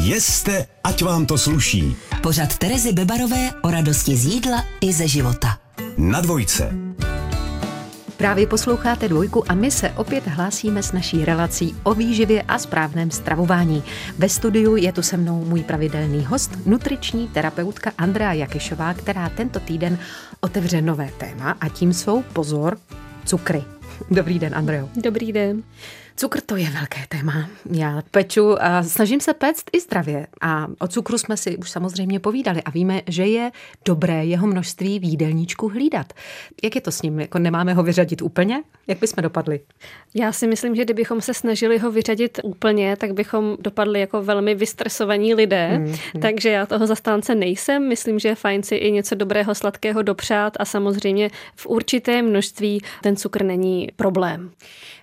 Jeste, ať vám to sluší. Pořad Terezy Bebarové o radosti z jídla i ze života. Na dvojce. Právě posloucháte dvojku a my se opět hlásíme s naší relací o výživě a správném stravování. Ve studiu je tu se mnou můj pravidelný host, nutriční terapeutka Andrea Jakešová, která tento týden otevře nové téma a tím jsou, pozor, cukry. Dobrý den, Andreo. Dobrý den. Cukr to je velké téma. Já peču a snažím se péct i zdravě. A o cukru jsme si už samozřejmě povídali a víme, že je dobré jeho množství v jídelníčku hlídat. Jak je to s ním? Jako nemáme ho vyřadit úplně? Jak bychom dopadli? Já si myslím, že kdybychom se snažili ho vyřadit úplně, tak bychom dopadli jako velmi vystresovaní lidé. Hmm, hmm. Takže já toho zastánce nejsem. Myslím, že je fajn si i něco dobrého, sladkého dopřát a samozřejmě v určité množství ten cukr není problém.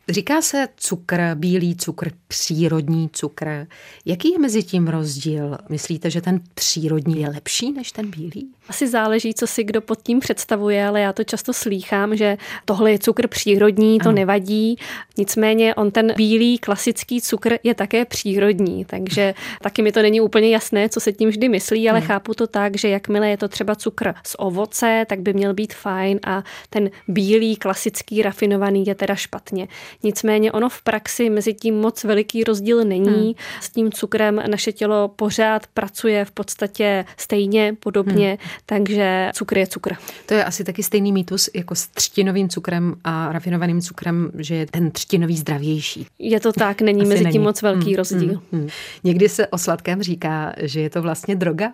Říká se cukr, bílý cukr, přírodní cukr. Jaký je mezi tím rozdíl? Myslíte, že ten přírodní je lepší než ten bílý? Asi záleží, co si kdo pod tím představuje, ale já to často slýchám, že tohle je cukr přírodní, to ano. nevadí. Nicméně on ten bílý klasický cukr je také přírodní, takže taky mi to není úplně jasné, co se tím vždy myslí, ale ano. chápu to tak, že jakmile je to třeba cukr z ovoce, tak by měl být fajn a ten bílý klasický rafinovaný je teda špatně. Nicméně ono v praxi mezi tím moc veliký rozdíl není. Hmm. S tím cukrem naše tělo pořád pracuje v podstatě stejně, podobně, hmm. takže cukr je cukr. To je asi taky stejný mýtus jako s třtinovým cukrem a rafinovaným cukrem, že je ten třtinový zdravější. Je to tak, není asi mezi není. tím moc velký hmm. rozdíl. Hmm. Hmm. Někdy se o sladkém říká, že je to vlastně droga.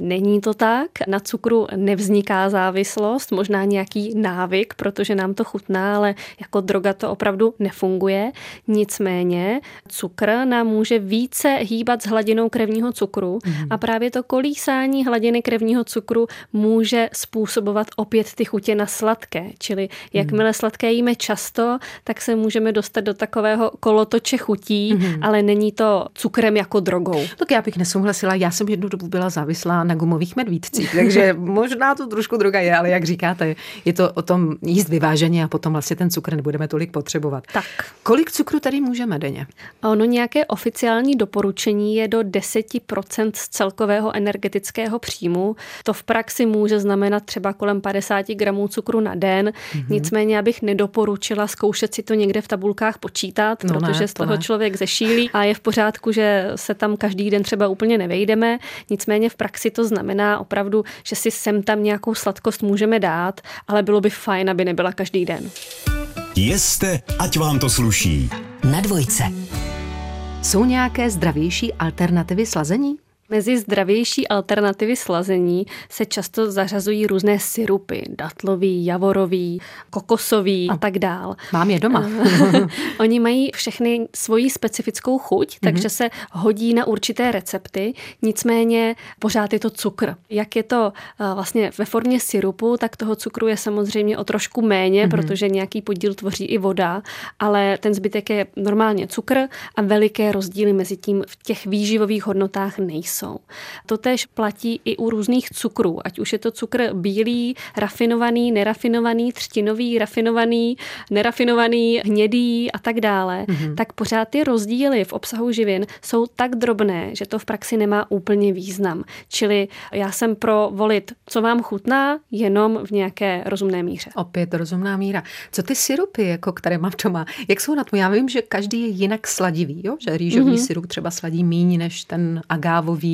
Není to tak, na cukru nevzniká závislost, možná nějaký návyk, protože nám to chutná, ale jako droga to opravdu nefunguje. Nicméně cukr nám může více hýbat s hladinou krevního cukru mm. a právě to kolísání hladiny krevního cukru může způsobovat opět ty chutě na sladké. Čili jakmile mhm. sladké jíme často, tak se můžeme dostat do takového kolotoče chutí, mm. ale není to cukrem jako drogou. Tak já bych nesouhlasila, já jsem jednu dobu byla závislá na gumových medvídcích, takže možná to trošku droga je, ale jak říkáte, je to o tom jíst vyváženě a potom vlastně ten cukr nebudeme tolik potřebovat. Tak. Kolik cukru tady můžeme denně? Ono nějaké oficiální doporučení je do 10% z celkového energetického příjmu. To v praxi může znamenat třeba kolem 50 gramů cukru na den. Mm-hmm. Nicméně abych nedoporučila zkoušet si to někde v tabulkách počítat, no protože ne, z toho ne. člověk zešílí a je v pořádku, že se tam každý den třeba úplně nevejdeme. Nicméně v praxi to to znamená opravdu, že si sem tam nějakou sladkost můžeme dát, ale bylo by fajn, aby nebyla každý den. Jeste, ať vám to sluší. Na dvojce. Jsou nějaké zdravější alternativy slazení? Mezi zdravější alternativy slazení se často zařazují různé syrupy, datlový, javorový, kokosový a tak dál. Mám je doma. Oni mají všechny svoji specifickou chuť, mm-hmm. takže se hodí na určité recepty, nicméně pořád je to cukr. Jak je to eh, vlastně ve formě syrupu, tak toho cukru je samozřejmě o trošku méně, mm-hmm. protože nějaký podíl tvoří i voda, ale ten zbytek je normálně cukr a veliké rozdíly mezi tím v těch výživových hodnotách nejsou jsou. To tež platí i u různých cukrů, ať už je to cukr bílý, rafinovaný, nerafinovaný, třtinový, rafinovaný, nerafinovaný, hnědý a tak dále, mm-hmm. tak pořád ty rozdíly v obsahu živin jsou tak drobné, že to v praxi nemá úplně význam. Čili já jsem pro volit, co vám chutná, jenom v nějaké rozumné míře. Opět rozumná míra. Co ty syrupy, jako které mám doma, jak jsou na tom? Já vím, že každý je jinak sladivý, jo? že rýžový mm-hmm. syrup třeba sladí méně než ten agávový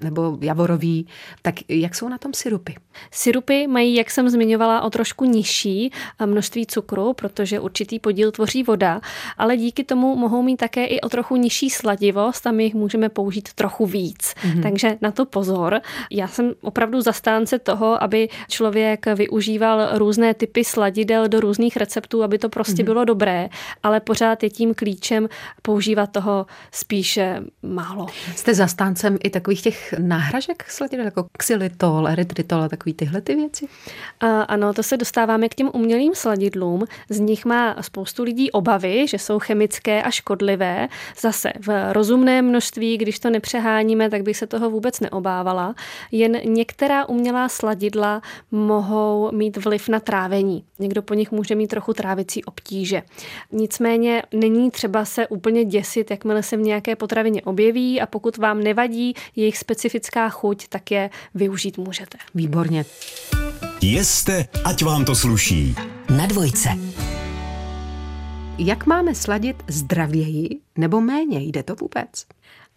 nebo javorový. Tak jak jsou na tom syrupy? Syrupy mají, jak jsem zmiňovala, o trošku nižší množství cukru, protože určitý podíl tvoří voda, ale díky tomu mohou mít také i o trochu nižší sladivost a my jich můžeme použít trochu víc. Mm-hmm. Takže na to pozor. Já jsem opravdu zastánce toho, aby člověk využíval různé typy sladidel do různých receptů, aby to prostě mm-hmm. bylo dobré, ale pořád je tím klíčem používat toho spíše málo. Jste zastáncem i takových těch náhražek sladidel, jako xylitol, erytritol a takový tyhle ty věci? A, ano, to se dostáváme k těm umělým sladidlům. Z nich má spoustu lidí obavy, že jsou chemické a škodlivé. Zase v rozumném množství, když to nepřeháníme, tak bych se toho vůbec neobávala. Jen některá umělá sladidla mohou mít vliv na trávení. Někdo po nich může mít trochu trávicí obtíže. Nicméně není třeba se úplně děsit, jakmile se v nějaké potravině objeví a pokud vám nevadí jejich specifická chuť, tak je využít můžete. Výborně. Jeste, ať vám to sluší. Na dvojce. Jak máme sladit zdravěji nebo méně? Jde to vůbec?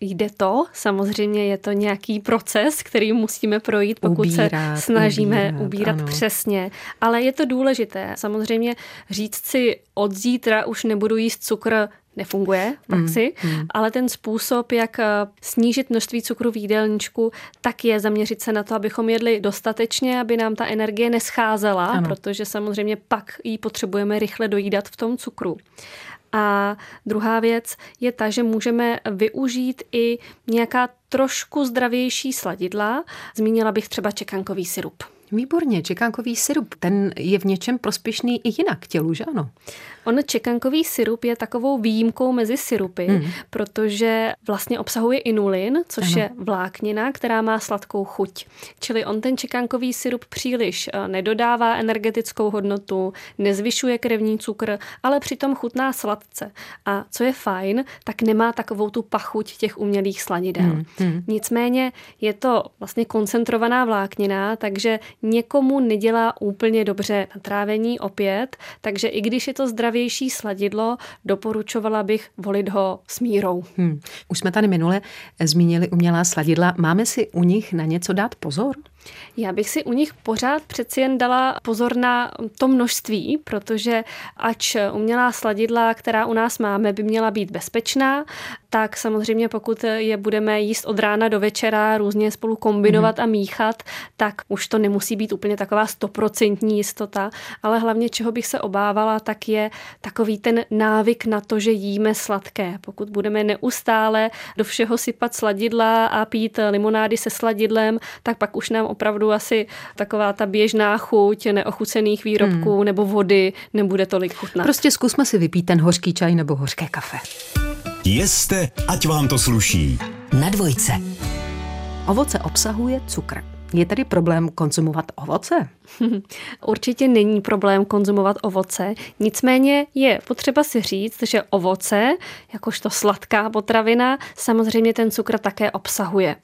Jde to, samozřejmě je to nějaký proces, který musíme projít, pokud ubírat, se snažíme ubírat, ubírat ano. přesně. Ale je to důležité. Samozřejmě říct si od zítra už nebudu jíst cukr nefunguje v praxi, mm, mm. ale ten způsob, jak eh, snížit množství cukru v jídelníčku, tak je zaměřit se na to, abychom jedli dostatečně, aby nám ta energie nescházela, ano. protože samozřejmě pak ji potřebujeme rychle dojídat v tom cukru. A druhá věc je ta, že můžeme využít i nějaká trošku zdravější sladidla. Zmínila bych třeba čekankový syrup. Výborně, čekánkový syrup, ten je v něčem prospěšný i jinak tělu, že ano? On čekankový syrup je takovou výjimkou mezi syrupy, hmm. protože vlastně obsahuje inulin, což ano. je vláknina, která má sladkou chuť. Čili on ten čekankový syrup příliš eh, nedodává energetickou hodnotu, nezvyšuje krevní cukr, ale přitom chutná sladce. A co je fajn, tak nemá takovou tu pachuť těch umělých sladidel. Hmm. Hmm. Nicméně je to vlastně koncentrovaná vláknina, takže někomu nedělá úplně dobře na trávení opět, takže i když je to zdravější sladidlo, doporučovala bych volit ho s mírou. Hmm. Už jsme tady minule zmínili umělá sladidla. Máme si u nich na něco dát pozor? Já bych si u nich pořád přeci jen dala pozor na to množství, protože ač umělá sladidla, která u nás máme, by měla být bezpečná, tak samozřejmě pokud je budeme jíst od rána do večera, různě spolu kombinovat mm-hmm. a míchat, tak už to nemusí být úplně taková stoprocentní jistota, ale hlavně čeho bych se obávala, tak je takový ten návyk na to, že jíme sladké. Pokud budeme neustále do všeho sypat sladidla a pít limonády se sladidlem, tak pak už nám opravdu asi taková ta běžná chuť neochucených výrobků hmm. nebo vody nebude tolik chutnat. Prostě zkusme si vypít ten hořký čaj nebo hořké kafe. Jeste, ať vám to sluší. Na dvojce. Ovoce obsahuje cukr. Je tady problém konzumovat ovoce? Určitě není problém konzumovat ovoce, nicméně je potřeba si říct, že ovoce, jakožto sladká potravina, samozřejmě ten cukr také obsahuje.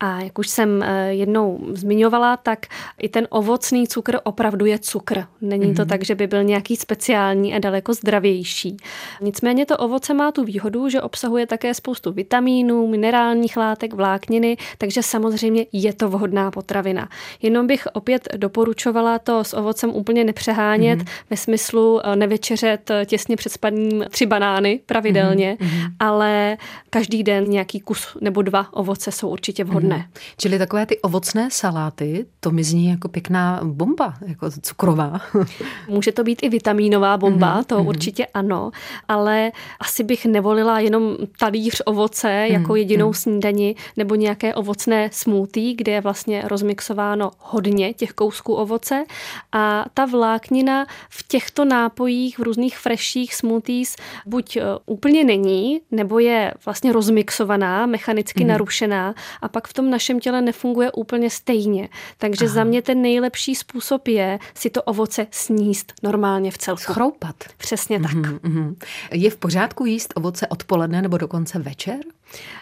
A jak už jsem eh, jednou zmiňovala, tak i ten ovocný cukr opravdu je cukr. Není to mm-hmm. tak, že by byl nějaký speciální a daleko zdravější. Nicméně to ovoce má tu výhodu, že obsahuje také spoustu vitamínů, minerálních látek, vlákniny, takže samozřejmě je to vhodná potravina. Jenom bych opět doporučovala to s ovocem úplně nepřehánět mm-hmm. ve smyslu eh, nevečeřet eh, těsně před spaním tři banány pravidelně, mm-hmm. ale každý den nějaký kus nebo dva ovoce jsou určitě vhodné. Mm-hmm. Čili takové ty ovocné saláty, to mi zní jako pěkná bomba, jako cukrová. Může to být i vitamínová bomba, mm-hmm. to mm-hmm. určitě ano, ale asi bych nevolila jenom talíř ovoce mm-hmm. jako jedinou mm-hmm. snídani nebo nějaké ovocné smoothie, kde je vlastně rozmixováno hodně těch kousků ovoce a ta vláknina v těchto nápojích, v různých freshích smoothies buď e, úplně není, nebo je vlastně rozmixovaná, mechanicky mm. narušená a pak v tom našem těle nefunguje úplně stejně. Takže Aha. za mě ten nejlepší způsob je si to ovoce sníst normálně v celku. Schroupat. Přesně tak. Mm-hmm. Je v pořádku jíst ovoce odpoledne nebo dokonce večer?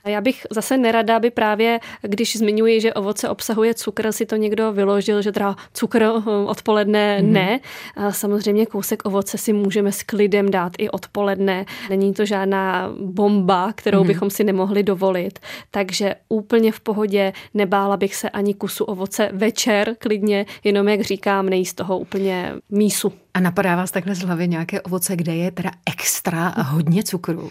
Já bych zase nerada, aby právě, když zmiňuji, že ovoce obsahuje cukr, si to někdo vyložil, že teda cukr eh, odpoledne mm. ne. A samozřejmě kousek ovoce si můžeme s klidem dát i odpoledne. Není to žádná bomba, kterou mm. bychom si nemohli dovolit. Takže úplně v pohodě nebála bych se ani kusu ovoce večer klidně, jenom jak říkám, nejíst toho úplně mísu. A napadá vás takhle z hlavy nějaké ovoce, kde je teda extra a hodně cukru?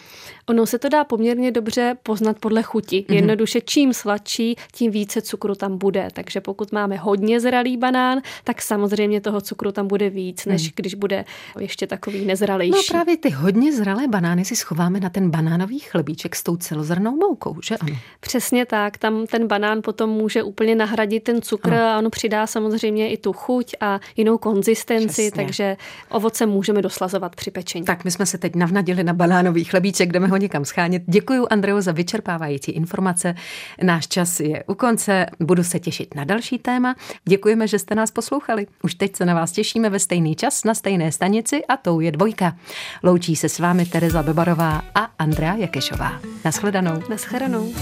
Ono se to dá poměrně dobře poznat podle chuti. Mm-hmm. Jednoduše, čím sladší, tím více cukru tam bude. Takže pokud máme hodně zralý banán, tak samozřejmě toho cukru tam bude víc, než mm. když bude ještě takový nezralejší. No právě ty hodně zralé banány si schováme na ten banánový chlebíček s tou celozrnou moukou, že ano? Přesně tak. Tam ten banán potom může úplně nahradit ten cukr ano. a ono přidá samozřejmě i tu chuť a jinou konzistenci, Přesně. takže ovoce můžeme doslazovat při pečení. Tak my jsme se teď navnadili na banánový chlebíček, jdeme ho někam schánět. Děkuji Andreu za vyčerpávající informace. Náš čas je u konce, budu se těšit na další téma. Děkujeme, že jste nás poslouchali. Už teď se na vás těšíme ve stejný čas na stejné stanici a tou je dvojka. Loučí se s vámi Tereza Bebarová a Andrea Jakešová. Naschledanou. Naschledanou.